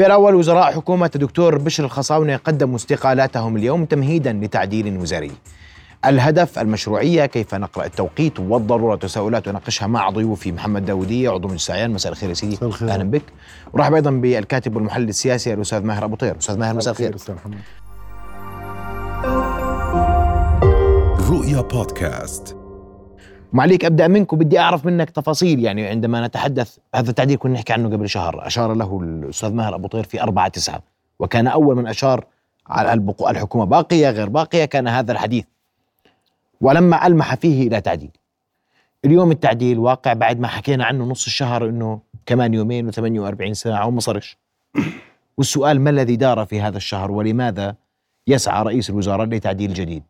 في الأول وزراء حكومة الدكتور بشر الخصاونة قدموا استقالاتهم اليوم تمهيدا لتعديل وزاري. الهدف المشروعية كيف نقرأ التوقيت والضرورة تساؤلات وناقشها مع ضيوفي محمد داودية عضو مجلس العيان مساء الخير يا سيدي. أهلا بك. ورحب أيضا بالكاتب والمحلل السياسي الأستاذ ماهر أبو طير. أستاذ ماهر مساء الخير. رؤيا بودكاست. معليك أبدأ منك وبدي أعرف منك تفاصيل. يعني عندما نتحدث هذا التعديل كنا نحكي عنه قبل شهر. أشار له الأستاذ ماهر أبو طير في أربعة تسعة. وكان أول من أشار على الحكومة باقية غير باقية كان هذا الحديث. ولما ألمح فيه إلى تعديل. اليوم التعديل واقع بعد ما حكينا عنه نص الشهر إنه كمان يومين و48 ساعة وما صارش والسؤال ما الذي دار في هذا الشهر ولماذا يسعى رئيس الوزراء لتعديل جديد؟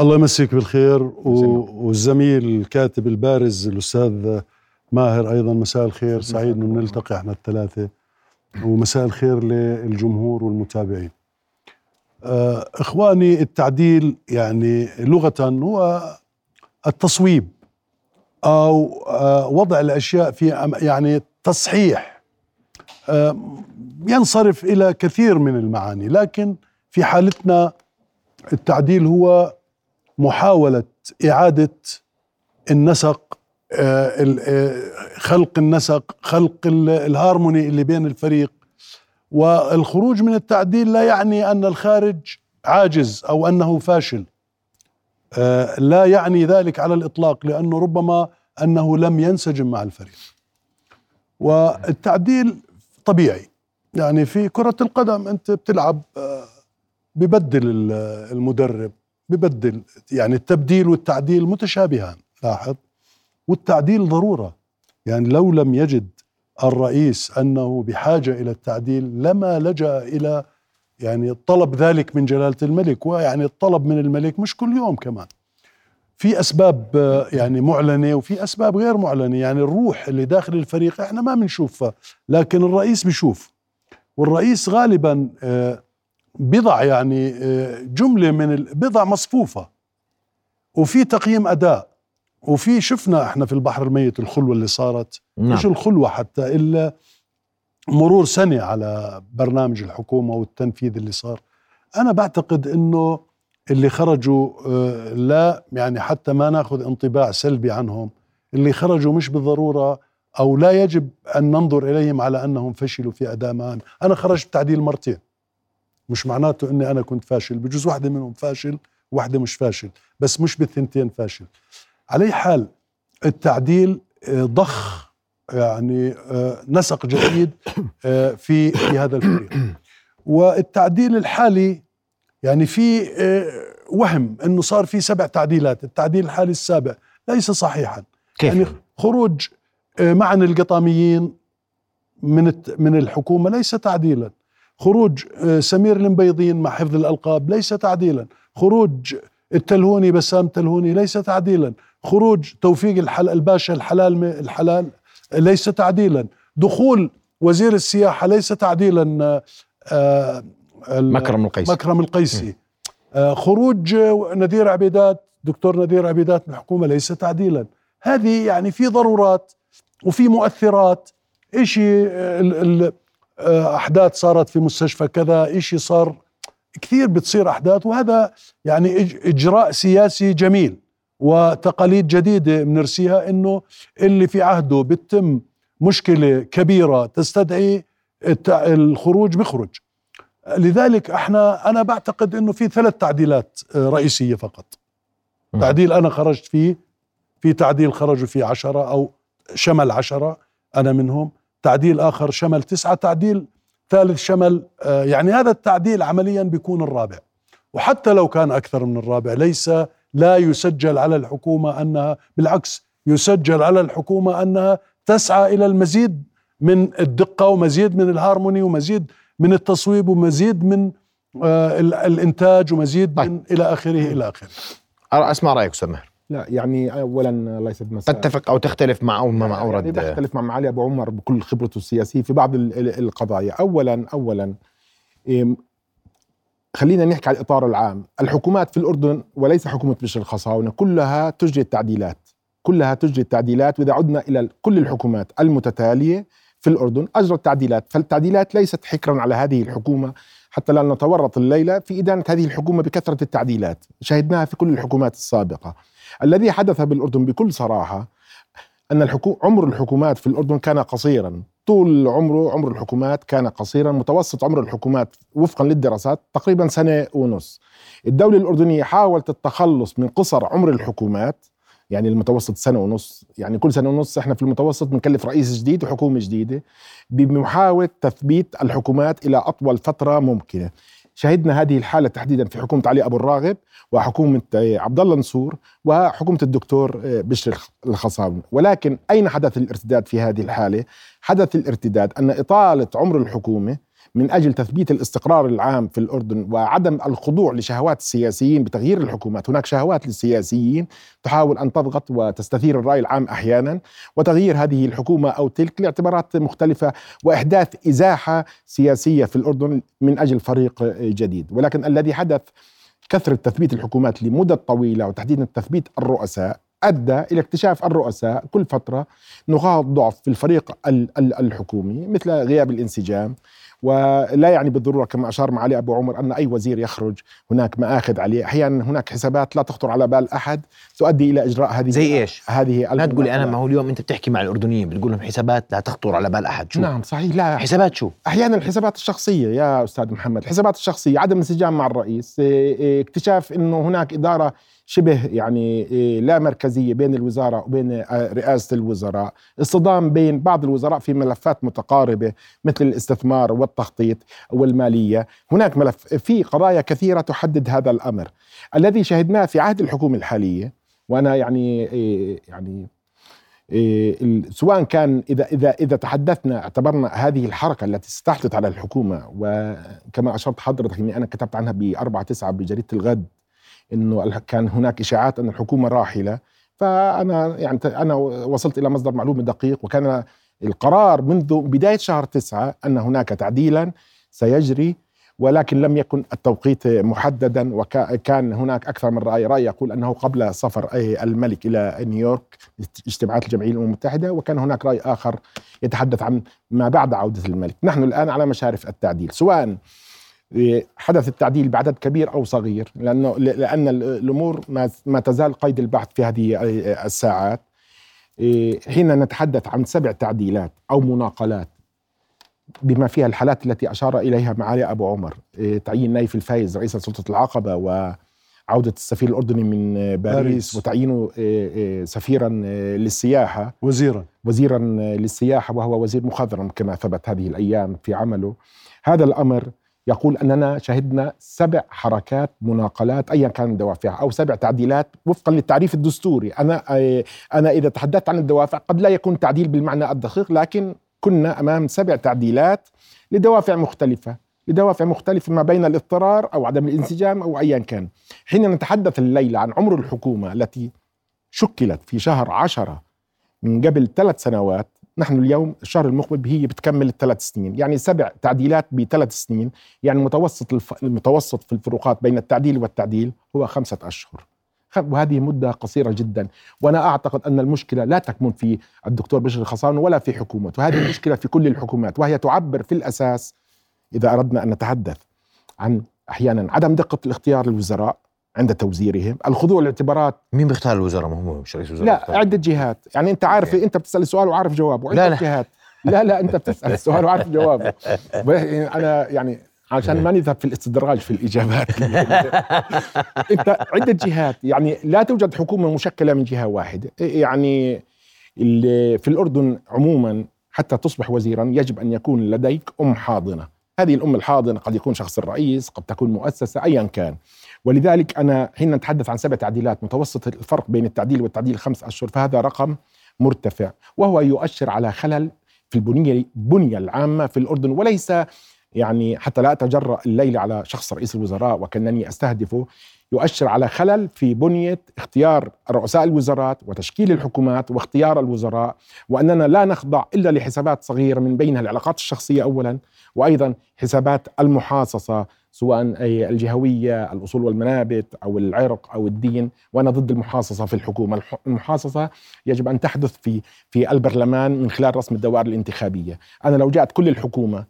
الله يمسيك بالخير والزميل الكاتب البارز الأستاذ ماهر أيضا مساء الخير. سعيد انه نلتقي إحنا الثلاثة. ومساء الخير للجمهور والمتابعين. آه، إخواني التعديل يعني لغة هو التصويب أو آه، وضع الأشياء في يعني تصحيح. آه، ينصرف إلى كثير من المعاني لكن في حالتنا التعديل هو محاولة إعادة النسق خلق النسق خلق الهارموني اللي بين الفريق. والخروج من التعديل لا يعني أن الخارج عاجز أو أنه فاشل. آه، لا يعني ذلك على الإطلاق لأنه ربما أنه لم ينسجم مع الفريق. والتعديل طبيعي. يعني في كرة القدم أنت بتلعب آه، ببدل المدرب. ببدل يعني التبديل والتعديل متشابهان لاحظ؟ والتعديل ضرورة. يعني لو لم يجد الرئيس أنه بحاجة إلى التعديل لما لجأ إلى يعني طلب ذلك من جلالة الملك ويعني الطلب من الملك مش كل يوم كمان. في أسباب يعني معلنة وفي أسباب غير معلنة. يعني الروح اللي داخل الفريق إحنا ما بنشوفها لكن الرئيس بيشوف. والرئيس غالبا آه، بضع يعني آه، جملة من بضع مصفوفة. وفي تقييم أداء. وفي شفنا إحنا في البحر الميت الخلوة اللي صارت. نعم. مش الخلوة حتى إلا مرور سنة على برنامج الحكومة والتنفيذ اللي صار. أنا بعتقد إنه اللي خرجوا آه، لا يعني حتى ما ناخذ انطباع سلبي عنهم. اللي خرجوا مش بالضرورة أو لا يجب أن ننظر إليهم على أنهم فشلوا في أداء ما أنا خرجت بتعديل مرتين. مش معناته إني أنا كنت فاشل بجوز واحدة منهم فاشل واحدة مش فاشل بس مش بالثنتين فاشل. على حال التعديل آه، ضخ يعني آه، نسق جديد آه، في في هذا الفريق والتعديل الحالي يعني في وهم إنه صار في سبع تعديلات التعديل الحالي السابع ليس صحيحا. كيف؟ يعني خروج معن القطاميين من من الحكومة ليس تعديلا. خروج سمير المبيضين مع حفظ الألقاب ليس تعديلا. خروج التلهوني بسام تلهوني ليس تعديلا. خروج توفيق الحل الباشا الحلال الحلال ليس تعديلا. دخول وزير السياحة ليس تعديلا آه مكرم القيسي. مكرم القيسي. آه خروج نذير عبيدات دكتور نذير عبيدات من الحكومة ليس تعديلا. هذه يعني في ضرورات وفي مؤثرات. إشي آه، أحداث صارت في مستشفى كذا إشي صار كثير بتصير أحداث وهذا يعني إجراء سياسي جميل وتقاليد جديدة بنرسيها إنه اللي في عهده بتم مشكلة كبيرة تستدعي الخروج بخرج لذلك إحنا أنا بعتقد إنه في ثلاث تعديلات آه، رئيسية فقط. تعديل أنا خرجت فيه في تعديل خرجوا فيه عشرة أو شمل عشرة أنا منهم. تعديل آخر شمل تسعة تعديل ثالث شمل آه، يعني هذا التعديل عمليا بيكون الرابع وحتى لو كان أكثر من الرابع ليس لا يسجل على الحكومة أنها بالعكس يسجل على الحكومة أنها تسعى إلى المزيد من الدقة ومزيد من الهارموني ومزيد من التصويب ومزيد من آه الإنتاج ومزيد طيب. من إلى آخره إلى آخره. أسمع رأيك أستاذ ماهر. لا يعني اولا ليس مسألة تتفق أو تختلف مع أو ما أورد. يعني بختلف مع معالي أبو عمر بكل خبرته السياسية في بعض القضايا. اولا اولا خلينا نحكي على الإطار العام. الحكومات في الأردن وليس حكومة بشر الخصاونه كلها تجري التعديلات. كلها تجري التعديلات وإذا عدنا إلى كل الحكومات المتتالية في الأردن أجرت تعديلات فالتعديلات ليست حكرا على هذه الحكومة حتى لا نتورط الليلة في إدانة هذه الحكومة بكثرة التعديلات. شهدناها في كل الحكومات السابقة. الذي حدث بالأردن بكل صراحة أن الحكو... عمر الحكومات في الأردن كان قصيرا. طول عمره عمر الحكومات كان قصيرا. متوسط عمر الحكومات وفقا للدراسات تقريبا سنة ونص. الدولة الأردنية حاولت التخلص من قصر عمر الحكومات يعني المتوسط سنة ونص. يعني كل سنة ونص إحنا في المتوسط بنكلف رئيس جديد وحكومة جديدة بمحاولة تثبيت الحكومات إلى أطول فترة ممكنة. شهدنا هذه الحالة تحديدا في حكومة علي أبو الراغب وحكومة عبد الله نصور وحكومة الدكتور بشر الخصاوي ولكن أين حدث الارتداد في هذه الحالة؟ حدث الارتداد أن إطالة عمر الحكومة من أجل تثبيت الاستقرار العام في الأردن وعدم الخضوع لشهوات السياسيين بتغيير الحكومات، هناك شهوات للسياسيين تحاول أن تضغط وتستثير الرأي العام أحيانا وتغيير هذه الحكومة أو تلك لاعتبارات مختلفة وإحداث إزاحة سياسية في الأردن من أجل فريق جديد، ولكن الذي حدث كثرة تثبيت الحكومات لمدة طويلة وتحديدا تثبيت الرؤساء أدى إلى اكتشاف الرؤساء كل فترة نقاط ضعف في الفريق الحكومي مثل غياب الانسجام ولا يعني بالضرورة كما أشار معالي أبو عمر أن أي وزير يخرج هناك مآخذ عليه. أحيانا هناك حسابات لا تخطر على بال أحد تؤدي إلى إجراء هذه زي إيش؟ هذه لا تقولي أنا ما هو اليوم أنت بتحكي مع الأردنيين بتقول لهم حسابات لا تخطر على بال أحد. شو؟ نعم صحيح لا. حسابات شو؟ أحيانا الحسابات الشخصية يا أستاذ محمد الحسابات الشخصية عدم انسجام مع الرئيس إيه، إيه، اكتشاف إنه هناك إدارة شبه يعني إيه، لا مركزية بين الوزارة وبين آه، رئاسة الوزراء اصطدام بين بعض الوزراء في ملفات متقاربة مثل الاستثمار والتخطيط والمالية. هناك ملف في قضايا كثيرة تحدد هذا الأمر. الذي شهدناه في عهد الحكومة الحالية وأنا يعني إيه، يعني إيه، سواء كان إذا إذا إذا تحدثنا اعتبرنا هذه الحركة التي استحدثت على الحكومة وكما أشرت حضرتك إني أنا كتبت عنها ب 4 9 بجريدة الغد إنه كان هناك إشاعات أن الحكومة راحلة. فأنا يعني أنا وصلت إلى مصدر معلومه دقيق وكان القرار منذ بداية شهر تسعة أن هناك تعديلا سيجري ولكن لم يكن التوقيت محددا وكان هناك أكثر من رأي. رأي يقول أنه قبل سفر الملك إلى نيويورك اجتماعات الجمعية الأمم المتحدة وكان هناك رأي آخر يتحدث عن ما بعد عودة الملك. نحن الآن على مشارف التعديل. سواء حدث التعديل بعدد كبير أو صغير لأنه لأن الأمور ما تزال قيد البحث في هذه الساعات. إيه، حين نتحدث عن سبع تعديلات أو مناقلات بما فيها الحالات التي أشار إليها معالي أبو عمر. إيه، تعيين نايف الفايز رئيس سلطة العقبة وعودة السفير الأردني من باريس, باريس. وتعيينه إيه، سفيرا للسياحة. وزيرا. وزيرا للسياحة وهو وزير مخضرم كما ثبت هذه الأيام في عمله. هذا الأمر يقول أننا شهدنا سبع حركات مناقلات ايا كان دوافعها أو سبع تعديلات وفقا للتعريف الدستوري. أنا أنا إذا تحدثت عن الدوافع قد لا يكون تعديل بالمعنى الدقيق لكن كنا أمام سبع تعديلات لدوافع مختلفة لدوافع مختلفة ما بين الاضطرار أو عدم الانسجام أو أيا كان. حين نتحدث الليلة عن عمر الحكومة التي شكلت في شهر عشرة من قبل ثلاث سنوات نحن اليوم الشهر المقبل هي بتكمل الثلاث سنين يعني سبع تعديلات بثلاث سنين يعني المتوسط الف... المتوسط في الفروقات بين التعديل والتعديل هو خمسة أشهر. وهذه مدة قصيرة جدا وأنا أعتقد أن المشكلة لا تكمن في الدكتور بشر الخصان ولا في حكومته وهذه المشكلة في كل الحكومات وهي تعبر في الأساس إذا أردنا أن نتحدث عن أحيانا عدم دقة الاختيار للوزراء عند توزيرهم. الخضوع لاعتبارات مين بيختار الوزراء؟ ما هو مش رئيس وزراء لا عدة جهات يعني انت عارف انت بتسأل السؤال وعارف جوابه. عدة لا لا. جهات لا لا انت بتسأل السؤال وعارف جوابه. أنا يعني عشان ما نذهب في الاستدراج في الإجابات. انت عده جهات يعني لا توجد حكومة مشكلة من جهة واحدة. يعني في الأردن عموما حتى تصبح وزيرا يجب أن يكون لديك أم حاضنة. هذه الأم الحاضنة قد يكون شخص الرئيس قد تكون مؤسسة ايا كان. ولذلك أنا حين نتحدث عن سبع تعديلات متوسط الفرق بين التعديل والتعديل خمس أشهر فهذا رقم مرتفع وهو يؤشر على خلل في البنية البنية العامة في الأردن وليس يعني حتى لا أتجرأ الليلة على شخص رئيس الوزراء وكأنني أستهدفه. يؤشر على خلل في بنية اختيار رؤساء الوزارات وتشكيل الحكومات واختيار الوزراء وأننا لا نخضع إلا لحسابات صغيرة من بينها العلاقات الشخصية اولا وأيضا حسابات المحاصصة سواء الجهوية، الأصول والمنابت أو العرق أو الدين، وأنا ضد المحاصصة في الحكومة، المحاصصة يجب أن تحدث في في البرلمان من خلال رسم الدوائر الانتخابية، أنا لو جاءت كل الحكومة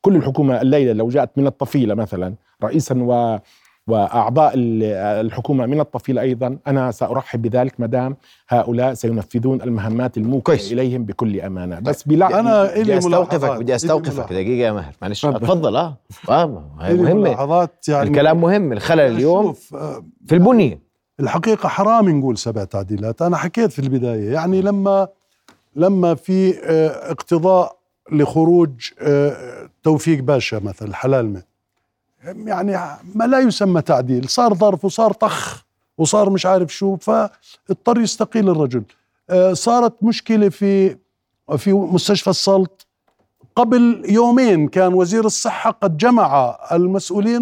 كل الحكومة الليلة لو جاءت من الطفيلة مثلا رئيسا و وأعضاء الحكومة من الطفيله أيضا. أنا سأرحب بذلك ما دام هؤلاء سينفذون المهمات الموكلة إليهم بكل أمانة. بس بلا أنا بدي أستوقفك بدي أستوقفك. دقيقة يا ماهر معلش. تفضل. آه. هي مهمة. يعني الكلام مهم الخلل اليوم. آه، في البنية. الحقيقة حرام نقول سبع تعديلات أنا حكيت في البداية يعني لما لما في آه، اقتضاء لخروج آه، توفيق باشا مثلا حلال يعني ما لا يسمى تعديل صار ظرف وصار طخ وصار مش عارف شو فاضطر يستقيل الرجل. آه، صارت مشكلة في في مستشفى السلط. قبل يومين كان وزير الصحة قد جمع المسؤولين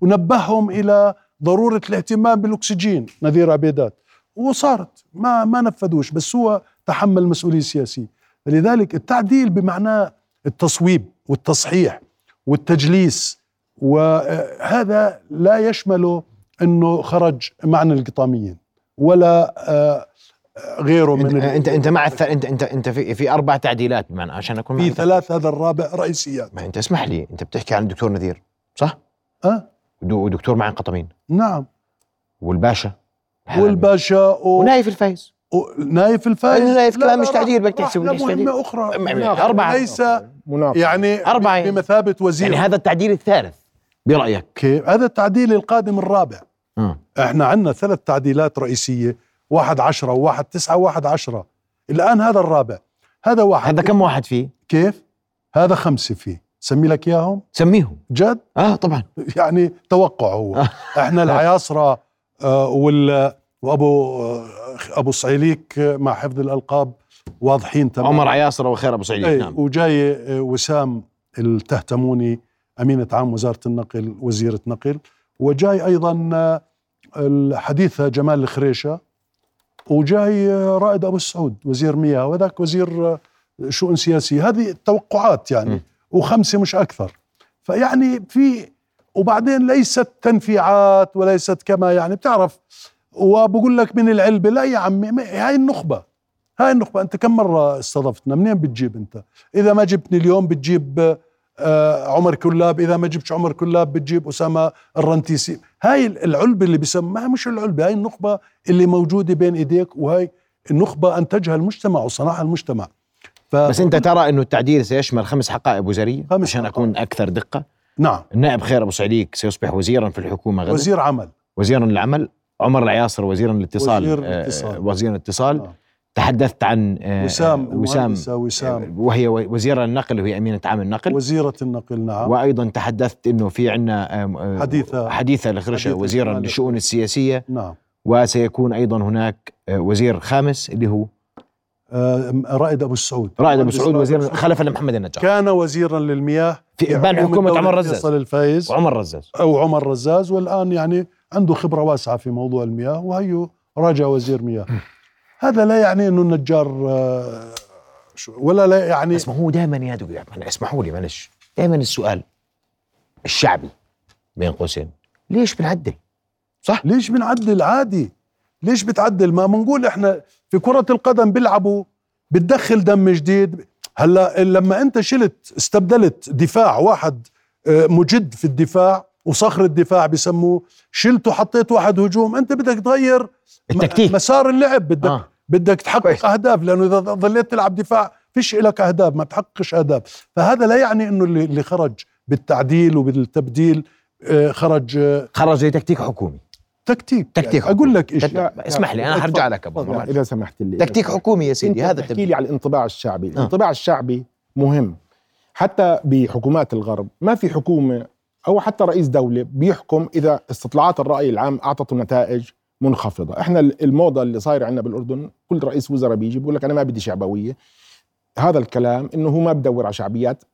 ونبههم إلى ضرورة الاهتمام بالأكسجين نذير عبيدات. وصارت ما ما نفذوش بس هو تحمل مسؤولية سياسية. فلذلك التعديل بمعناه التصويب والتصحيح والتجليس وهذا لا يشمل أنه خرج معنى القطاميين ولا آه، غيره من أنت أنت مع الث... أنت أنت انت في في أربع تعديلات بمعنى عشان أكون في ثلاث هذا الرابع رئيسيات. ما أنت اسمح لي أنت بتحكي عن الدكتور نذير صح؟ أه؟ ودكتور معن قطمين نعم. والباشا. والباشا و... ونايف الفايز. نايف الفايز؟ نايف كلام مش تعديل بدك تحسب مهمة أخرى. أربعة. ليس يعني أربعة. بمثابة وزير يعني هذا التعديل الثالث. برأيك؟ كيف هذا التعديل القادم الرابع. م. إحنا عندنا ثلاث تعديلات رئيسية واحد عشرة وواحد تسعة وواحد عشرة. الآن هذا الرابع. هذا واحد. هذا كم واحد فيه؟ كيف؟ هذا خمسة فيه. سمي لك إياهم؟ سميهم. جد؟ آه طبعا. يعني توقع هو. آه. إحنا العياصرة آه وال وأبو أبو صعيليك مع حفظ الألقاب واضحين تماما. عمر عياصر وخير أبو صعيليك. نعم. وجاي وسام التهتموني أمينة عام وزارة النقل وزيرة نقل وجاي أيضا الحديثة جمال الخريشه وجاي رائد أبو السعود وزير مياه وذاك وزير شؤون سياسية. هذه التوقعات يعني م. وخمسة مش أكثر. فيعني في وبعدين ليست تنفيعات وليست كما يعني بتعرف وبقول لك من العلبة لا يا عمي هاي النخبة. هاي النخبة. أنت كم مرة استضفتنا؟ منين بتجيب أنت؟ إذا ما جبتني اليوم بتجيب آه عمر كلاب. إذا ما جبتش عمر كلاب بتجيب أسامة الرنتيسي. هاي العلبة اللي بيسموها مش العلبة هاي النخبة اللي موجودة بين إيديك وهاي النخبة أنتجها المجتمع وصنعها المجتمع. ف... بس أنت ترى أنه التعديل سيشمل خمس حقائب وزارية خمس عشان حقائب. أكون أكثر دقة. نعم. النائب خير أبو سعيديك سيصبح وزيرا في الحكومة غدا. وزير عمل. وزيرا للعمل. عمر العياصر وزير الاتصال وزير آه، الاتصال, آه وزير الاتصال. آه. تحدثت عن آه وسام وسام. وسام. آه، وهي وزيرة النقل وهي أمينة عام النقل. وزيرة النقل نعم. وأيضا تحدثت أنه في عندنا آه، حديثة. حديثة لخرشة وزيرا للشؤون السياسية. نعم. وسيكون أيضا هناك وزير خامس اللي هو؟ رائد أبو السعود. رائد أبو السعود وزير خلفا لمحمد النجار. كان وزيرا للمياه في بان حكومة عمر رزاز. الفايز. وعمر رزاز. أو عمر رزاز والآن يعني عنده خبرة واسعة في موضوع المياه وهيو رجع وزير مياه. هذا لا يعني إنه النجار آه، ولا لا يعني اسمه هو دائما يا دكتور اسمحوا لي معلش. دائما السؤال الشعبي بين قوسين. ليش بنعدل؟ صح؟ ليش بنعدل؟ عادي. ليش بتعدل؟ ما بنقول إحنا في كرة القدم بيلعبوا بتدخل دم جديد. هلأ لما أنت شلت استبدلت دفاع واحد آه، مجد في الدفاع وصخر الدفاع بسموه شلته حطيت واحد هجوم أنت بدك تغير التكتيك. مسار اللعب بدك آه. بدك تحقق كويس. أهداف لأنه إذا ظليت تلعب دفاع فيش لك أهداف ما تحققش أهداف. فهذا لا يعني إنه اللي, اللي خرج بالتعديل وبالتبديل آه خرج آه خرج لتكتيك حكومي. تكتيك تكتيك يعني أقول لك إيش اسمح لي أنا حرجع لك أبو إذا سمحت لي. تكتيك حكومي يا سيدي هذا تحكي لي على الانطباع الشعبي. آه. الانطباع الشعبي مهم. حتى بحكومات الغرب ما في حكومة أو حتى رئيس دولة بيحكم إذا استطلاعات الرأي العام أعطته نتائج منخفضة. إحنا الموضة اللي صايرة عندنا بالأردن كل رئيس وزراء بيجي بيقول لك أنا ما بدي شعبوية. هذا الكلام إنه هو ما بدور على شعبيات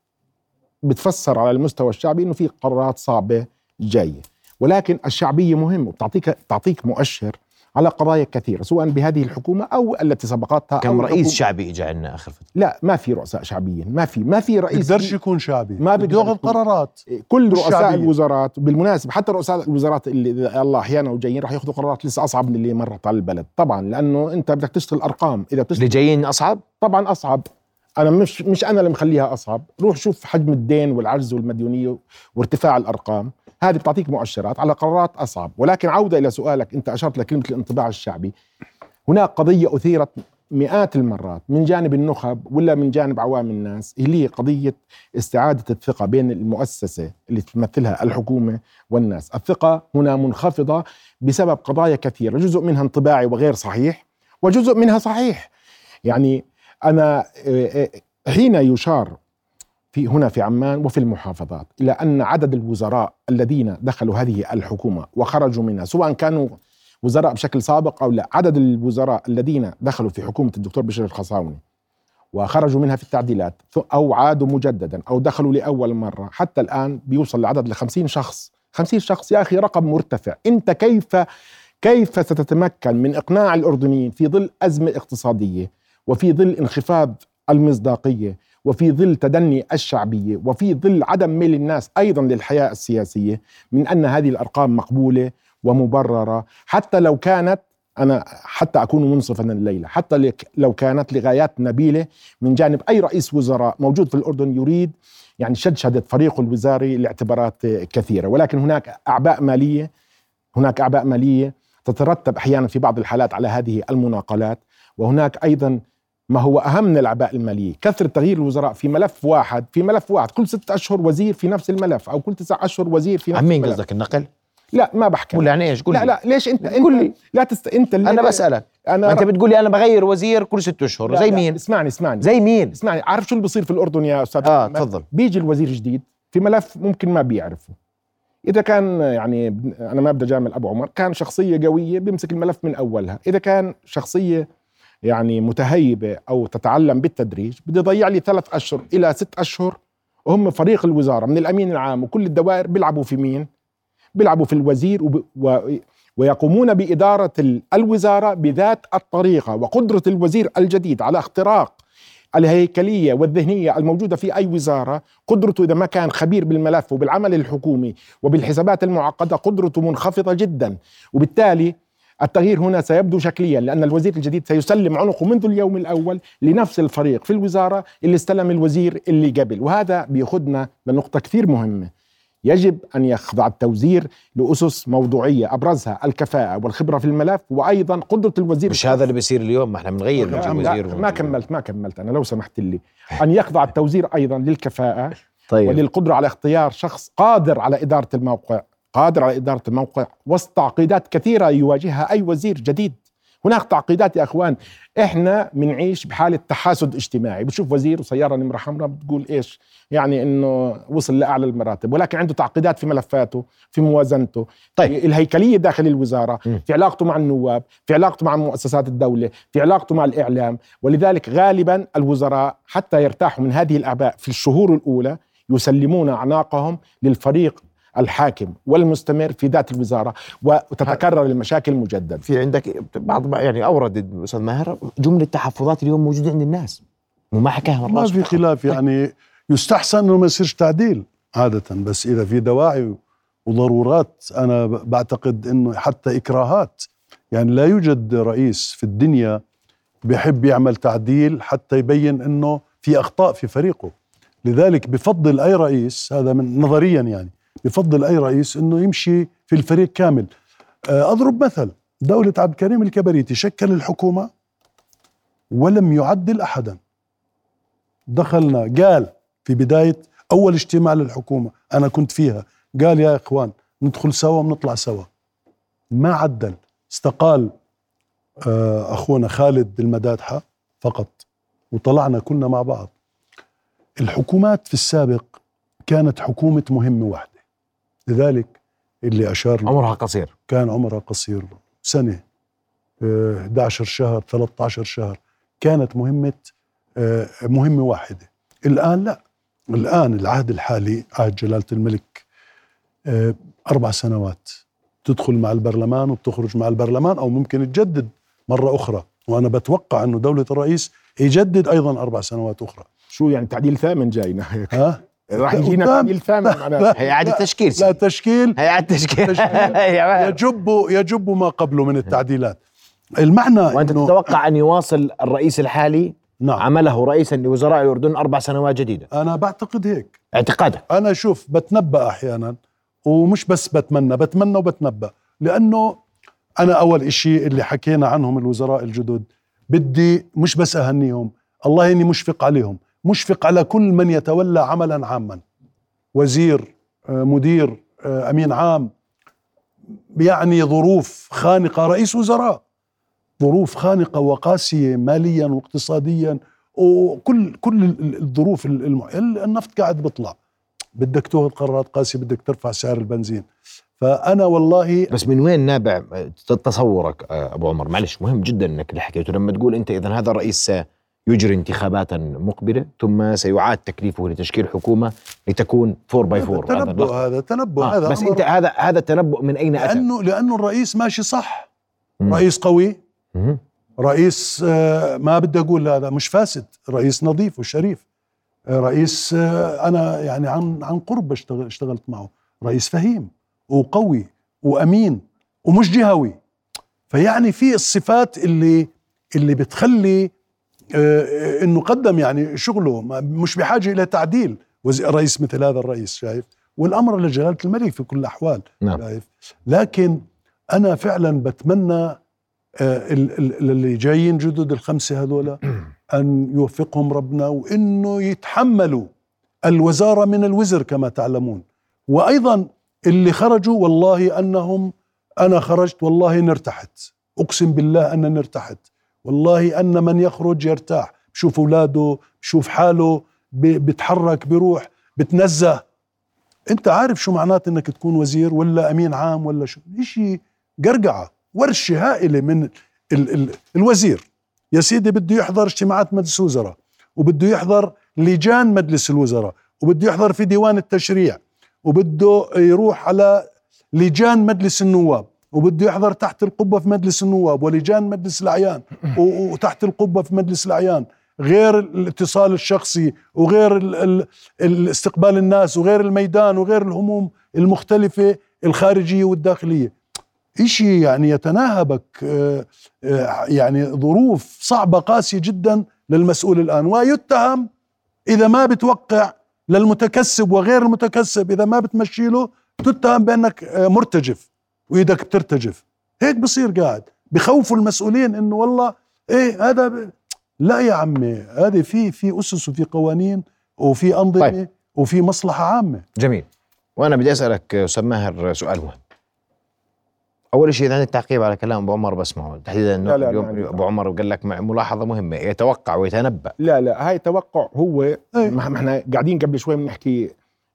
بتفسر على المستوى الشعبي إنه في قرارات صعبة جاية. ولكن الشعبية مهمة وبتعطيك تعطيك مؤشر على قضايا كثيرة سواء بهذه الحكومة أو التي سبقتها كم أو رئيس الحكومة. شعبي اجى عندنا آخر فترة لا ما في رؤساء شعبيين ما في ما في رئيس بيقدرش يكون شعبي ما بده ياخذ. قرارات كل رؤساء الشعبية. الوزارات بالمناسبة حتى رؤساء الوزارات اللي الله أحيانا وجايين راح ياخذوا قرارات لسه أصعب من اللي مرت على البلد طبعا لأنه أنت بدك تشتغل أرقام إذا اللي بتشتغل جايين أصعب طبعا أصعب أنا مش مش أنا اللي مخليها أصعب. روح شوف حجم الدين والعجز والمديونية وارتفاع الأرقام. هذه بتعطيك مؤشرات على قرارات أصعب. ولكن عودة إلى سؤالك أنت أشرت لكلمة الانطباع الشعبي. هناك قضية أثيرت مئات المرات من جانب النخب ولا من جانب عوام الناس. اللي هي قضية استعادة الثقة بين المؤسسة اللي تمثلها الحكومة والناس، الثقة هنا منخفضة بسبب قضايا كثيرة، جزء منها انطباعي وغير صحيح وجزء منها صحيح. يعني أنا آه، آه، حين يشار في هنا في عمان وفي المحافظات إلى أن عدد الوزراء الذين دخلوا هذه الحكومة وخرجوا منها سواء كانوا وزراء بشكل سابق أو لا عدد الوزراء الذين دخلوا في حكومة الدكتور بشير الخصاوني وخرجوا منها في التعديلات أو عادوا مجددا أو دخلوا لأول مرة حتى الآن بيوصل العدد ل 50 شخص. 50 شخص يا أخي رقم مرتفع. أنت كيف كيف ستتمكن من إقناع الأردنيين في ظل أزمة اقتصادية؟ وفي ظل انخفاض المصداقية وفي ظل تدني الشعبية وفي ظل عدم ميل الناس أيضا للحياة السياسية من أن هذه الأرقام مقبولة ومبررة. حتى لو كانت أنا حتى أكون منصفا الليلة حتى لو كانت لغايات نبيلة من جانب أي رئيس وزراء موجود في الأردن يريد يعني شدشدة فريقه الوزاري لاعتبارات كثيرة. ولكن هناك أعباء مالية هناك أعباء مالية تترتب أحيانا في بعض الحالات على هذه المناقلات. وهناك أيضا ما هو أهم من الأعباء المالية، كثرة تغيير الوزراء في ملف واحد، في ملف واحد، كل ستة أشهر وزير في نفس الملف أو كل تسع أشهر وزير في نفس عن مين الملف. قصدك النقل؟ لا ما بحكي قول يعني إيش قول لا. لا ليش انت أنت لي. لا تست أنت اللي أنا بسألك أنا ما أنت بتقول لي أنا بغير وزير كل ست أشهر زي لا، مين؟ اسمعني اسمعني زي مين؟ اسمعني عارف شو اللي بصير في الأردن يا أستاذ آه؟ تفضل بيجي الوزير جديد في ملف ممكن ما بيعرفه إذا كان يعني أنا ما بدي أجامل أبو عمر كان شخصية قوية بيمسك الملف من أولها إذا كان شخصية يعني متهيبة أو تتعلم بالتدريج بده يضيع لي ثلاث أشهر إلى ست أشهر. وهم فريق الوزارة من الأمين العام وكل الدوائر بيلعبوا في مين؟ بيلعبوا في الوزير وب... و... ويقومون بإدارة ال- الوزارة بذات الطريقة وقدرة الوزير الجديد على اختراق الهيكلية والذهنية الموجودة في أي وزارة. قدرته إذا ما كان خبير بالملف وبالعمل الحكومي وبالحسابات المعقدة قدرته منخفضة جدا. وبالتالي التغيير هنا سيبدو شكليا لأن الوزير الجديد سيسلم عنقه منذ اليوم الأول لنفس الفريق في الوزارة اللي استلم الوزير اللي قبل. وهذا بيأخذنا لنقطة كثير مهمة. يجب أن يخضع التوزير لأسس موضوعية أبرزها الكفاءة والخبرة في الملف وأيضا قدرة الوزير مش هذا اللي بيصير اليوم؟ ما إحنا بنغير لا, نجيب لا وزير ما كملت ما كملت. أنا لو سمحت لي. أن يخضع التوزير أيضا للكفاءة طيب. وللقدرة على اختيار شخص قادر على إدارة الموقع. قادر على إدارة الموقع وسط تعقيدات كثيرة يواجهها أي وزير جديد هناك تعقيدات يا أخوان إحنا بنعيش بحالة تحاسد اجتماعي بتشوف وزير وسيارة نمرة حمراء بتقول إيش يعني إنه وصل لأعلى المراتب ولكن عنده تعقيدات في ملفاته في موازنته طيب. الهيكلية داخل الوزارة م. في علاقته مع النواب في علاقته مع مؤسسات الدولة في علاقته مع الإعلام ولذلك غالبا الوزراء حتى يرتاحوا من هذه الأعباء في الشهور الأولى يسلمون أعناقهم للفريق الحاكم والمستمر في ذات الوزارة وتتكرر المشاكل مجددا في عندك بعض يعني أورد الأستاذ ماهر جملة تحفظات اليوم موجودة عند الناس. وما حكاها من ما في خلاف يعني يستحسن إنه ما يصيرش تعديل عادة بس إذا في دواعي وضرورات أنا بعتقد إنه حتى إكراهات. يعني لا يوجد رئيس في الدنيا بيحب يعمل تعديل حتى يبين إنه في أخطاء في فريقه. لذلك بفضل أي رئيس هذا من نظريا يعني بفضل أي رئيس إنه يمشي في الفريق كامل. آه، أضرب مثل. دولة عبد الكريم الكبريتي شكل الحكومة ولم يعدل احدا. دخلنا قال في بداية أول اجتماع للحكومة أنا كنت فيها قال يا إخوان ندخل سوا ونطلع سوا. ما عدل. استقال آه، أخونا خالد المدادحة فقط وطلعنا كنا مع بعض. الحكومات في السابق كانت حكومة مهمة واحدة. لذلك اللي أشار له عمرها قصير. كان عمرها قصير. سنة آه، 11 شهر 13 شهر. كانت مهمة آه، مهمة واحدة. الآن لا. الآن العهد الحالي عهد جلالة الملك آه، أربع سنوات. تدخل مع البرلمان وبتخرج مع البرلمان أو ممكن تجدد مرة أخرى. وأنا بتوقع إنه دولة الرئيس يجدد أيضا أربع سنوات أخرى. شو يعني؟ تعديل ثامن جاينا هيك ها؟ راح يجينا. تعديل ثامن معناته. هي اعاده تشكيل لا تشكيل. هي اعاده تشكيل. تشكيل. يجب يجب ما قبله من التعديلات. المعنى وأنت إنه تتوقع أن يواصل الرئيس الحالي نعم. عمله رئيسا لوزراء الأردن أربع سنوات جديدة؟ أنا بعتقد هيك. اعتقادك أنا شوف بتنبأ أحيانا ومش بس بتمنى بتمنى وبتنبأ. لأنه أنا أول إشي اللي حكينا عنهم الوزراء الجدد بدي مش بس أهنيهم الله اني مشفق عليهم. مشفق على كل من يتولى عملا عاما. وزير آه، مدير آه، أمين عام. يعني ظروف خانقة رئيس وزراء. ظروف خانقة وقاسية ماليا واقتصاديا. وكل كل ال- الظروف. النفط قاعد بيطلع. بدك تاخذ قرارات قاسيه بدك ترفع سعر البنزين. فأنا والله بس من وين نابع تصورك آه، أبو عمر؟ معلش مهم جدا إنك اللي حكيته. لما تقول أنت اذا هذا الرئيس يجري انتخابات مقبلة ثم سيعاد تكليفه لتشكيل حكومة لتكون 4 باي 4 هذا تنبؤ. هذا تنبؤ آه هذا بس أنت هذا هذا التنبؤ من أين أتى؟ لأنه لأنه الرئيس ماشي صح مم. رئيس قوي مم. رئيس آه، ما بدي أقول هذا مش فاسد رئيس نظيف وشريف آه، رئيس آه، أنا يعني عن عن قرب اشتغل اشتغلت معه رئيس فهيم وقوي وأمين ومش جهوي فيعني في الصفات اللي اللي بتخلي إنه قدم يعني شغله مش بحاجة إلى تعديل. رئيس مثل هذا الرئيس شايف؟ والأمر لجلالة الملك في كل الأحوال نعم. شايف؟ لكن أنا فعلا بتمنى آه، ال- ال- اللي جايين جدد الخمسة هذولا أن يوفقهم ربنا وإنه يتحملوا الوزارة من الوزر كما تعلمون. وأيضا اللي خرجوا والله أنهم أنا خرجت والله نرتحت. أقسم بالله أن نرتحت. والله أن من يخرج يرتاح. بشوف أولاده بشوف حاله ب- بتحرك بروح بتنزه. أنت عارف شو معنات إنك تكون وزير ولا أمين عام ولا شو؟ إشي قرقعة ورشة هائلة من ال ال الوزير. يا سيدي بده يحضر اجتماعات مجلس الوزراء وبده يحضر لجان مجلس الوزراء وبده يحضر في ديوان التشريع وبده يروح على لجان مجلس النواب. وبده يحضر تحت القبة في مجلس النواب ولجان مجلس الأعيان وتحت القبة في مجلس الأعيان غير الاتصال الشخصي وغير ال ال الاستقبال الناس وغير الميدان وغير الهموم المختلفة الخارجية والداخلية. إشي يعني يتناهبك آه، آه، يعني ظروف صعبة قاسية جدا للمسؤول الآن. ويتهم إذا ما بتوقع للمتكسب وغير المتكسب إذا ما بتمشي له تتهم بأنك آه، مرتجف. وإيدك بترتجف. هيك بصير قاعد. بخوفوا المسؤولين إنه والله إيه هذا ب... لا يا عمي هذه في في أسس وفي قوانين وفي أنظمة طيب. وفي مصلحة عامة. جميل. وأنا بدي أسألك أستاذ ماهر سؤال مهم. أول شيء إذا عندك تعقيب على كلام أبو عمر بسمعه تحديدا انه لا، لا، اليوم عندي أبو عمر قال لك ملاحظة مهمة يتوقع ويتنبأ. لا لا هاي توقع هو. ما ما إحنا قاعدين قبل شوي بنحكي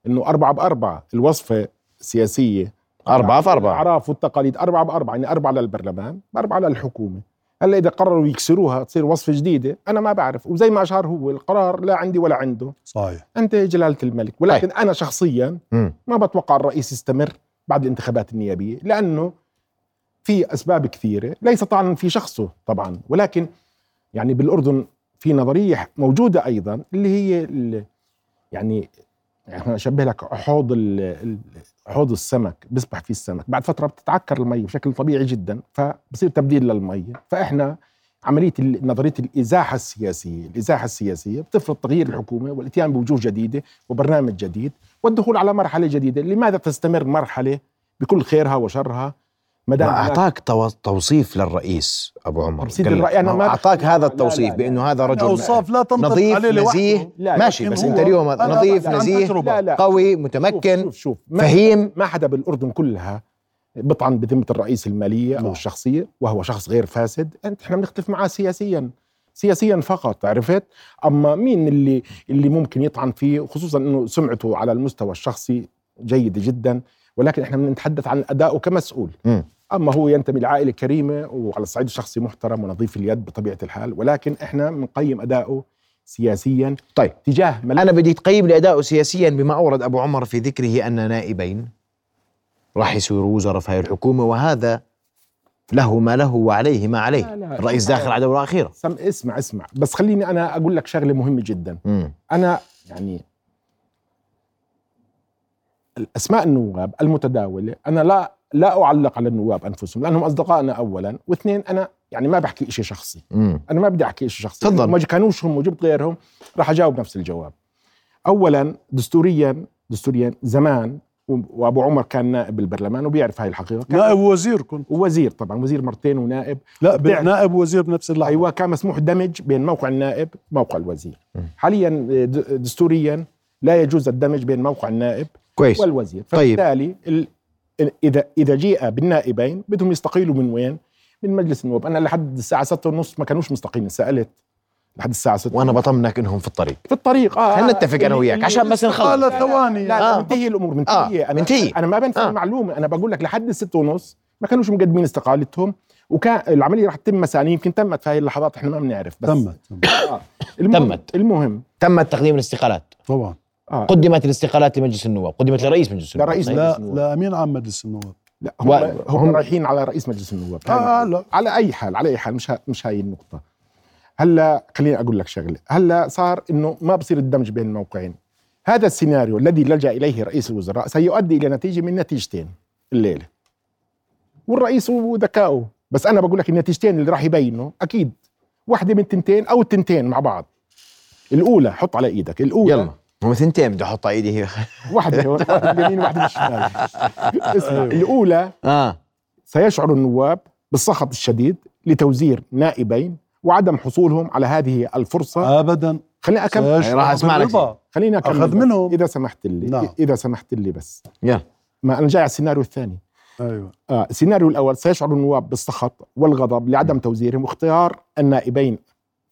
إنه أربعة بأربعة الوصفة السياسية أربعة في أربعة. الأعراف والتقاليد أربعة بأربعة يعني أربعة للبرلمان أربعة للحكومة. هلا إذا قرروا يكسروها تصير وصفة جديدة أنا ما بعرف وزي ما أشار هو القرار لا عندي ولا عنده. صحيح. أنت جلالة الملك ولكن أنا شخصيا مم. ما بتوقع الرئيس يستمر بعد الانتخابات النيابية لأنه في أسباب كثيرة ليس طبعا في شخصه طبعا ولكن يعني بالأردن في نظرية موجودة أيضا اللي هي ال- يعني يعني أشبه لك حوض حوض السمك بيسبح فيه السمك. بعد فترة بتتعكر المي بشكل طبيعي جدا فبصير تبديل للمي. فإحنا عملية ال- نظرية الإزاحة السياسية الإزاحة السياسية بتفرض تغيير الحكومة والإتيان بوجوه جديدة وبرنامج جديد والدخول على مرحلة جديدة. لماذا تستمر مرحلة بكل خيرها وشرها؟ ما دام أعطاك تو- توصيف للرئيس أبو عمر. أنا ما أعطاك هذا لا، لا، التوصيف لا. بأنه هذا رجل أوصاف لا تنطبق نظيف عليه نزيه. لا، ماشي بس أنت اليوم نظيف نزيه. لا لا قوي متمكن شوف شوف فهيم. ما حدا بالأردن كلها بطعن بذمة الرئيس المالية أو نعم. الشخصية وهو شخص غير فاسد. أنت إحنا بنختلف معاه سياسيا. سياسيا فقط عرفت؟ أما مين اللي اللي ممكن يطعن فيه خصوصا إنه سمعته على المستوى الشخصي جيده جدا. ولكن إحنا بنتحدث عن ادائه كمسؤول مم. أما هو ينتمي لعائلة كريمة وعلى الصعيد الشخصي محترم ونظيف اليد بطبيعة الحال ولكن إحنا بنقيم ادائه سياسيا طيب تجاه ملف أنا بدي تقيم لي أداؤه سياسيا بما أورد أبو عمر في ذكره أن نائبين راح يصيروا وزراء في هاي الحكومة وهذا له ما له وعليه ما عليه لا، لا. الرئيس داخل على دورة أخيرة سم اسمع اسمع بس خليني أنا أقول لك شغلة مهمة جدا مم. أنا يعني الأسماء النواب المتداولة أنا لا لا أعلق على النواب أنفسهم لأنهم أصدقائنا اولا واثنين أنا يعني ما بحكي شيء شخصي مم. أنا ما بدي أحكي شيء شخصي تفضل. ما كانوش هم وجبت غيرهم راح أجاوب نفس الجواب اولا دستوريا دستوريا زمان و- وأبو عمر كان نائب بالبرلمان وبيعرف هاي الحقيقة كان نائب وزير كنت ووزير طبعا وزير مرتين ونائب لا بتعرف. نائب وزير بنفس اللحظة أيوه كان مسموح دمج بين موقع النائب وموقع الوزير مم. حاليا د- دستوريا لا يجوز الدمج بين موقع النائب كويس والوزير طيب. فبالتالي ال- اذا إذا جيء بالنائبين بدهم يستقيلوا من وين؟ من مجلس النواب أنا لحد الساعة 6 ونص ما كانوش مستقيلين سألت لحد الساعة 6 وأنا بطمنك إنهم في الطريق في الطريق آه خلينا نتفق أنا اللي- وياك اللي- عشان بس نخلص. لا، ثواني لا لا آه. منتهي الأمور منتهيه آه، أنا منتهي. أنا ما بنفي آه. المعلومة أنا بقول لك لحد الست ونص ما كانوش مقدمين استقالتهم وكان العملية رح تتم مساء يمكن تمت في هاي اللحظات إحنا ما بنعرف بس تمت تمت. آه. المهم تمت. المهم تم تقديم الاستقالات طبعا آه. قدمت الاستقالات لمجلس النواب قدمت لرئيس مجلس النواب. لرئيس. مجلس لا النواب. لا أمين عام مجلس النواب. لا هم, و- هم, هم- رايحين على رئيس مجلس النواب. آه لا. على أي حال على أي حال مش ها مش هاي النقطة. هلا خليني أقول لك شغلة. هلا صار إنه ما بصير الدمج بين الموقعين. هذا السيناريو الذي لجأ إليه رئيس الوزراء سيؤدي إلى نتيجة من نتيجتين الليلة. والرئيس وذكائه. بس أنا بقول لك النتيجتين اللي راح يبينوا أكيد واحدة من التنتين أو التنتين مع بعض. الأولى حط على إيدك الأولى يلا. هم ثنتين بدي أحط إيدي هي واحدة واحدة باليمين وواحده بالشمال. اسمع الأولى آه. سيشعر النواب بالسخط الشديد لتوزير نائبين وعدم حصولهم على هذه الفرصة. ابدا. خليني أكمل. سيشعر راح أسمع لك. خليني أكمل أخذ. منهم. إذا سمحت لي نعم. إذا سمحت لي بس. يلا. ما أنا جاي على السيناريو الثاني. أيوه. آه السيناريو الأول سيشعر النواب بالسخط والغضب لعدم توزيرهم واختيار النائبين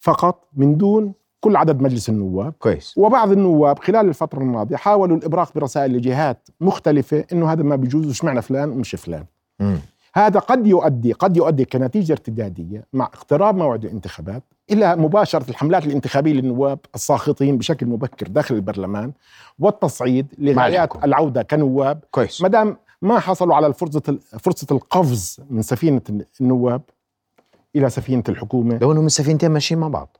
فقط من دون كل عدد مجلس النواب. كويس. وبعض النواب خلال الفترة الماضية حاولوا الإبراق برسائل لجهات مختلفة إنه هذا ما بيجوز وشمعنا فلان ومش فلان. مم. هذا قد يؤدي قد يؤدي كنتيجة ارتدادية مع اقتراب موعد الانتخابات إلى مباشرة الحملات الانتخابية للنواب الساخطين بشكل مبكر داخل البرلمان والتصعيد لغايات. العودة كنواب. كويس. ما دام ما حصلوا على فرصة فرصة القفز من سفينة النواب إلى سفينة الحكومة. لو انهم السفينتين ماشيين مع بعض.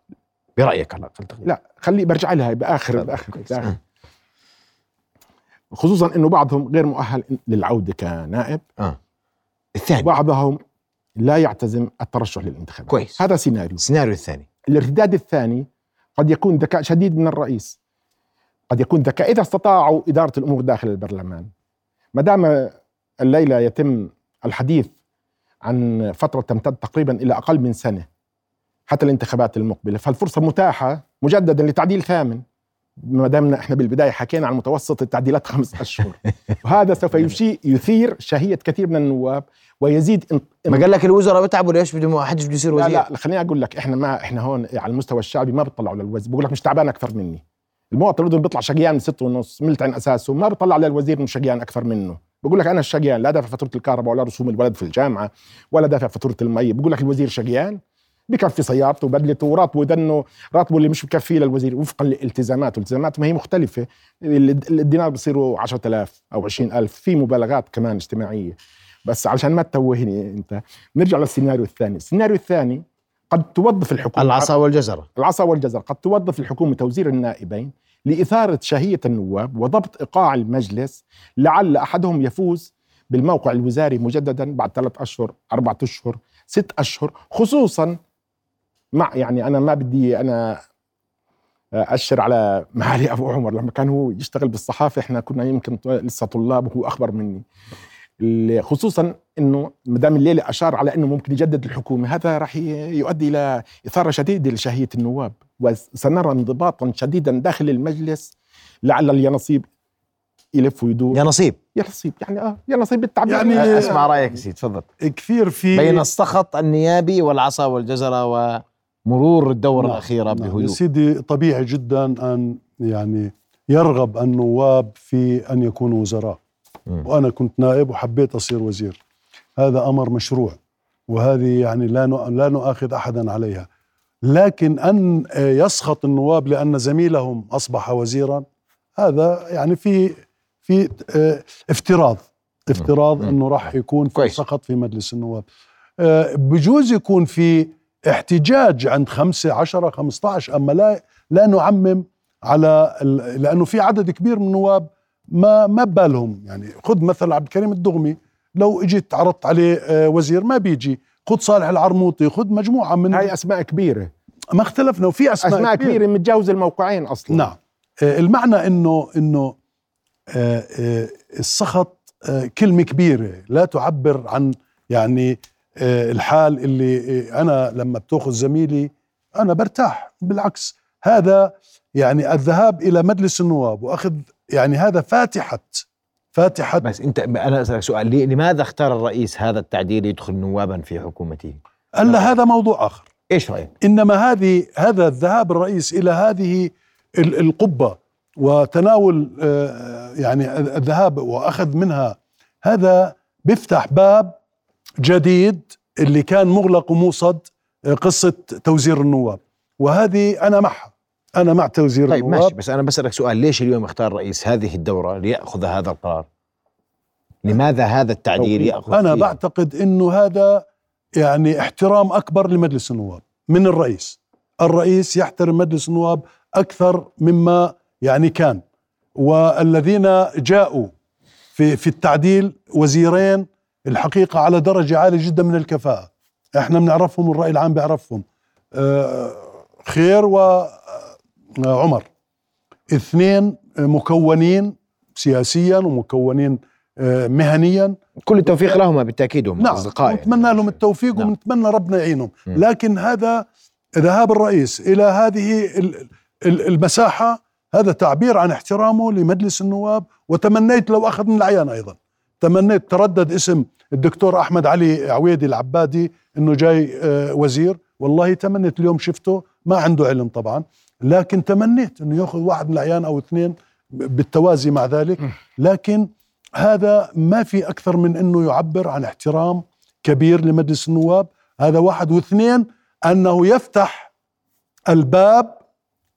برأيك على الاقل تقريبا لا خلي برجع لها باخر. باخر. بآخر. آه. خصوصا إنه بعضهم غير مؤهل للعودة كنائب أه الثاني وبعضهم لا يعتزم الترشح للانتخابات كويس. هذا سيناريو السيناريو الثاني الارتداد الثاني قد يكون ذكاء شديد من الرئيس قد يكون ذكاء إذا استطاعوا إدارة الأمور داخل البرلمان ما دام الليلة يتم الحديث عن فترة تمتد تقريبا إلى أقل من سنة حتى الانتخابات المقبلة. فالفرصة متاحة مجددا لتعديل ثامن. ما دامنا إحنا بالبداية حكينا عن متوسط التعديلات خمس أشهر. وهذا سوف يشي يثير شهية كثير من النواب ويزيد ما قال لك الوزراء بتعبوا ليش بدهم ما حدش بده يصير لا وزير؟ لا خليني أقول لك إحنا ما إحنا هون على المستوى الشعبي ما بيطلعوا للوزير. بقول لك مش تعبان أكثر مني. المواطن الاردني بيطلع شقيان من ست ونص ملتعن أساسه ما بيطلع للوزير إنه شقيان أكثر منه. بقول لك أنا الشقيان لا دافع فاتورة الكهرباء ولا رسوم الولد في الجامعة ولا دافع فاتورة المي. بقول لك الوزير شقيان بكفي سيارته وبدلته وراتبه دنه راتبه اللي مش بكفيه للوزير وفقا لالتزاماته التزاماته ما هي مختلفة. ال- الدينار بصيروا 10000 أو 20000 في مبالغات كمان اجتماعية. بس علشان ما تتوهني أنت نرجع للسيناريو الثاني. السيناريو الثاني قد توظف الحكومة العصا والجزرة. العصا والجزر قد توظف الحكومة توزير النائبين لإثارة شهية النواب وضبط إيقاع المجلس لعل أحدهم يفوز بالموقع الوزاري مجددا بعد ثلاث أشهر أربعة أشهر ست أشهر خصوصا مع يعني أنا ما بدي أنا أشر على معالي أبو عمر لما كان هو يشتغل بالصحافة إحنا كنا يمكن لسه طلاب وهو أخبر مني. خصوصا إنه ما دام الليلة أشار على إنه ممكن يجدد الحكومة هذا راح يؤدي إلى إثارة شديدة لشهية النواب وسنرى انضباطا شديدا داخل المجلس لعل اليانصيب يلف ويدور. يا نصيب يا نصيب يعني آه يا نصيب بالتعبير. يعني أسمع رأيك يا سيدي تفضل. كثير في بين السخط النيابي والعصا والجزرة ومرور الدورة نعم، الأخيرة نعم. بهدوء سيدي طبيعي جدا أن يعني يرغب النواب في أن يكونوا وزراء مم. وأنا كنت نائب وحبيت أصير وزير هذا أمر مشروع وهذه يعني لا لا نؤاخذ احدا عليها لكن أن يسخط النواب لأن زميلهم أصبح وزيرا هذا يعني في في آه، افتراض افتراض. إنه راح يكون في. سقط في مجلس النواب آه، بجوز يكون في احتجاج عند خمسة عشرة خمسة عشر أما لا لا نعمم على لأنه في عدد كبير من النواب ما ما ببالهم. يعني خذ مثلا عبد الكريم الدغمي لو إجيت عرضت عليه آه، وزير ما بيجي. خذ صالح العرموطي خذ مجموعة من هاي أسماء كبيرة. ما اختلفنا وفي أسماء, أسماء كبيرة. متجاوز الموقعين أصلا. نعم. آه، المعنى انه إنه آه، السخط كلمة كبيرة لا تعبر عن يعني الحال اللي آه، أنا لما بتأخذ زميلي أنا برتاح بالعكس هذا يعني الذهاب إلى مجلس النواب وأخذ يعني هذا فاتحة فاتحة بس أنت أنا أسألك سؤال لماذا اختار الرئيس هذا التعديل يدخل نوابا في حكومته؟ ألا هذا موضوع آخر إيش رأيك؟ إنما هذه هذا الذهاب الرئيس إلى هذه ال- القبة وتناول آه، يعني الذهاب وأخذ منها هذا بيفتح باب جديد اللي كان مغلق وموصد آه، قصة توزير النواب وهذه أنا معها أنا مع توزير طيب النواب ماشي بس أنا بسألك سؤال ليش اليوم اختار الرئيس هذه الدورة ليأخذ هذا القرار؟ لماذا هذا التعديل. يأخذ أنا فيه؟ بعتقد إنه هذا يعني احترام أكبر لمجلس النواب من الرئيس الرئيس يحترم مجلس النواب أكثر مما يعني كان والذين جاءوا في في التعديل وزيرين الحقيقة على درجة عالية جدا من الكفاءة. إحنا بنعرفهم الراي العام بيعرفهم. آه، خير وعمر اثنين مكونين سياسيا ومكونين آه، مهنيا. كل التوفيق لهما بالتأكيد هم نعم أصدقائي. نتمنى لهم التوفيق نعم. ونتمنى ربنا يعينهم. لكن هذا ذهاب الرئيس إلى هذه ال- ال- المساحة هذا تعبير عن احترامه لمجلس النواب وتمنيت لو أخذ من العيان أيضا. تمنيت تردد اسم الدكتور أحمد علي عويدي العبادي إنه جاي آه، وزير. والله تمنيت اليوم شفته ما عنده علم طبعا. لكن تمنيت إنه يأخذ واحد من العيان أو اثنين بالتوازي مع ذلك. لكن هذا ما في أكثر من إنه يعبر عن احترام كبير لمجلس النواب. هذا واحد واثنين أنه يفتح الباب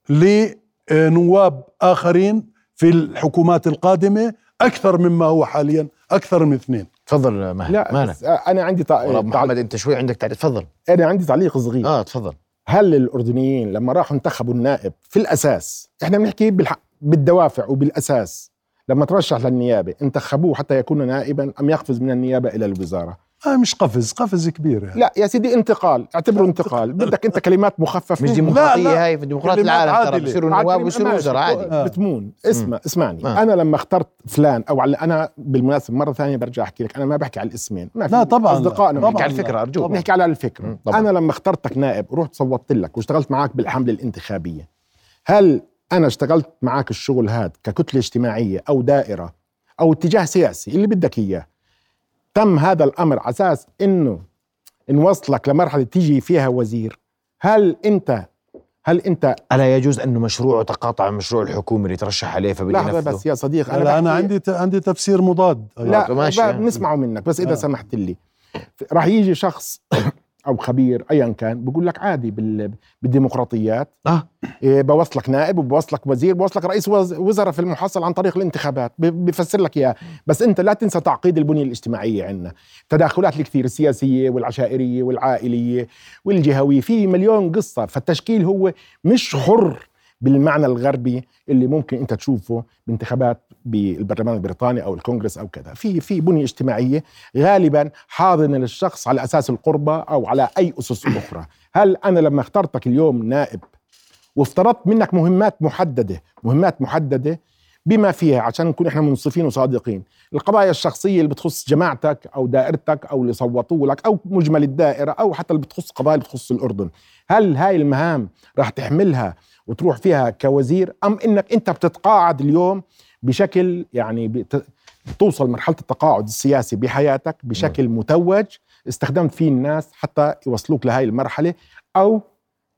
لنواب آخرين في الحكومات القادمة أكثر مما هو حاليا. أكثر من اثنين. تفضل مهلا لا أنا عندي والله تع... أبو محمد أنت شوي عندك تعليق. تفضل. أنا عندي تعليق صغير. آه تفضل. هل الأردنيين لما راحوا انتخبوا النائب في الأساس إحنا بنحكي بالحق بالدوافع وبالأساس لما ترشح للنيابة انتخبوه حتى يكون نائبا أم يقفز من النيابة إلى الوزارة؟ آه مش قفز قفز كبير يعني. لا يا سيدي انتقال اعتبره انتقال بدك انت كلمات مخففة مش. ديمقراطية لا. هاي في ديمقراطية كلمات العالم ترى. بيصيروا نواب ماشي. وزراء عادي آه. بتمون اسمع اسمعني آه. أنا لما اخترت فلان أو على أنا بالمناسبة مرة ثانية برجع أحكي لك أنا ما بحكي على الاسمين ما في لا طبعا أصدقائنا لا. بنحكي على الفكرة لا. أرجوك طبعاً. نحكي على الفكرة طبعاً. أنا لما اخترتك نائب ورحت صوتت لك واشتغلت معك بالحملة الانتخابية هل أنا اشتغلت معك الشغل هذا ككتلة اجتماعية أو دائرة أو اتجاه سياسي اللي بدك إياه تم هذا الأمر على أساس إنه نوصلك لمرحلة تيجي فيها وزير هل انت هل انت ألا يجوز انه مشروعه تقاطع المشروع الحكومي اللي ترشح عليه فبده لحظة بس يا صديق أنا, أنا بحكي- عندي عندي تفسير مضاد لا ماشي. ب- بنسمعه منك بس إذا آه. سمحت لي راح يجي شخص أو خبير ايا كان بقول لك عادي بال- بالديمقراطيات. آه. إيه، بوصلك نائب وبوصلك وزير بوصلك رئيس وز- وزراء في المحصل عن طريق الانتخابات بفسر لك اياه بس أنت لا تنسى تعقيد البنية الاجتماعية عندنا. تداخلات الكثير السياسية والعشائرية والعائلية والجهوية في مليون قصة. فالتشكيل هو مش حر. بالمعنى الغربي اللي ممكن انت تشوفه بانتخابات بالبرلمان البريطاني أو الكونغرس أو كذا. في في بنية اجتماعية غالبا حاضنة للشخص على أساس القربة أو على أي أسس أخرى. هل أنا لما اخترتك اليوم نائب وافترضت منك مهمات محددة مهمات محددة بما فيها عشان نكون إحنا منصفين وصادقين. القضايا الشخصية اللي بتخص جماعتك أو دائرتك أو اللي صوتوا لك أو مجمل الدائرة أو حتى اللي بتخص قضايا اللي بتخص الأردن. هل هاي المهام راح تحملها وتروح فيها كوزير أم إنك أنت بتتقاعد اليوم بشكل يعني بت... توصل مرحلة التقاعد السياسي بحياتك بشكل متوج استخدمت فيه الناس حتى يوصلوك لهي المرحلة أو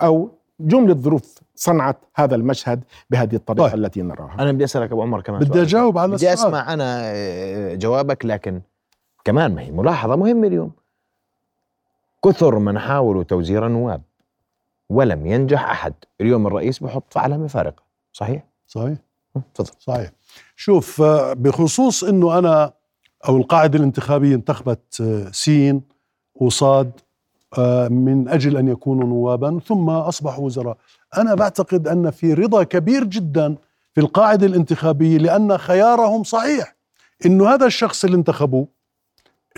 أو جملة ظروف صنعت هذا المشهد بهذه الطريقة طيب. التي نراها. أنا بدي أسألك أبو عمر كمان بدي. أجاوب على بدي أسمع أنا آه، جوابك لكن كمان ما هي ملاحظة مهمة اليوم. كثر من حاولوا توزير النواب ولم ينجح أحد. اليوم الرئيس بحط علامة فارقة. صحيح؟ صحيح. تفضل. صحيح. شوف آه، بخصوص إنه أنا أو القاعدة الانتخابية انتخبت آه، سين وصاد من أجل أن يكونوا نوابا ثم أصبحوا وزراء. أنا بعتقد أن في رضا كبير جدا في القاعدة الانتخابية لأن خيارهم صحيح. إنه هذا الشخص اللي انتخبوه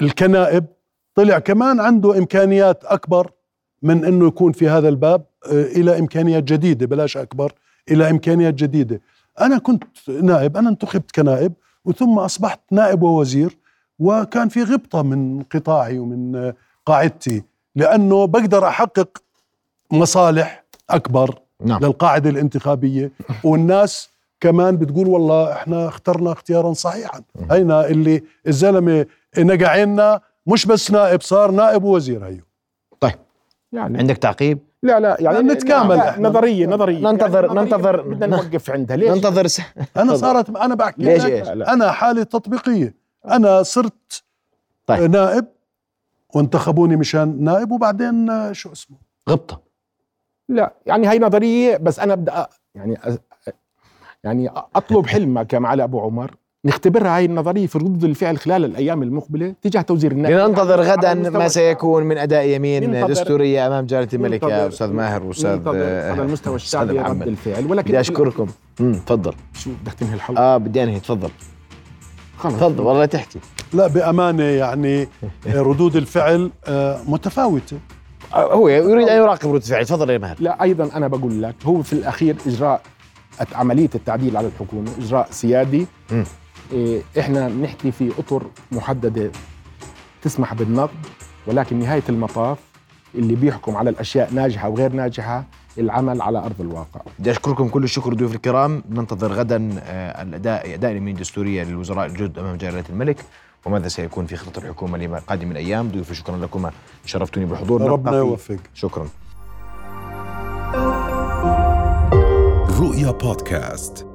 الكنائب طلع كمان عنده إمكانيات أكبر من أنه يكون في هذا الباب آه، إلى إمكانيات جديدة بلاش أكبر إلى إمكانيات جديدة. أنا كنت نائب أنا انتخبت كنائب وثم أصبحت نائب ووزير وكان في غبطة من قطاعي ومن آه، قاعدتي لأنه بقدر أحقق مصالح أكبر نعم. للقاعدة الانتخابية. والناس كمان بتقول والله إحنا اخترنا اختيارا صحيحا. هينا اللي الزلمة نقع عنا مش بس نائب صار نائب ووزير هيو. طيب. يعني عندك تعقيب؟ لا لا يعني نتكامل لا. نظرية نظرية. ننتظر- يعني ننتظر- بدنا نوقف عندها. ليش؟ ننتظر س... أنا. صارت أنا بحكي ليش؟ لك إيش؟ أنا حالة تطبيقية. أنا صرت طيب. نائب وانتخبوني مشان نائب وبعدين آه، شو اسمه؟ غبطة. لا يعني هاي نظرية بس أنا بدي يعني يعني أطلب حلمك يا معالي أبو عمر. نختبرها هاي النظرية في ردود الفعل خلال الأيام المقبلة تجاه توزير النائب لننتظر على غدا ما سيكون من أداء يمين دستورية أمام جلاله الملك يا أستاذ ماهر وأستاذ ننتظر آه، على المستوى أستاذ الشعبي رد. الفعل. ولكن بدي أشكركم. امم تفضل. شو بدك تنهي الحلقة؟ آه بدي أنهي تفضل. خلص. تفضل والله تحكي. لا بأمانة يعني آه، ردود الفعل آه، متفاوتة. آه، هو يريد أن يراقب رد فعل. تفضل يا ماهر لا أيضا أنا بقول لك هو في الأخير إجراء عملية التعديل على الحكومة إجراء سيادي. إيه إحنا بنحكي في أطر محددة تسمح بالنقد ولكن نهاية المطاف اللي بيحكم على الأشياء ناجحة وغير ناجحة العمل على أرض الواقع. بدي أشكركم كل الشكر ضيوف الكرام. ننتظر غدا آه، الاداء أداء اليمين الدستوريه للوزراء الجدد أمام جلاله الملك. وماذا سيكون في خطة الحكومة لقادم الأيام ضيوفي شكرا لكم. شرفتوني بالحضور ربنا نلقى في- يوفق شكرا. رؤيا بودكاست.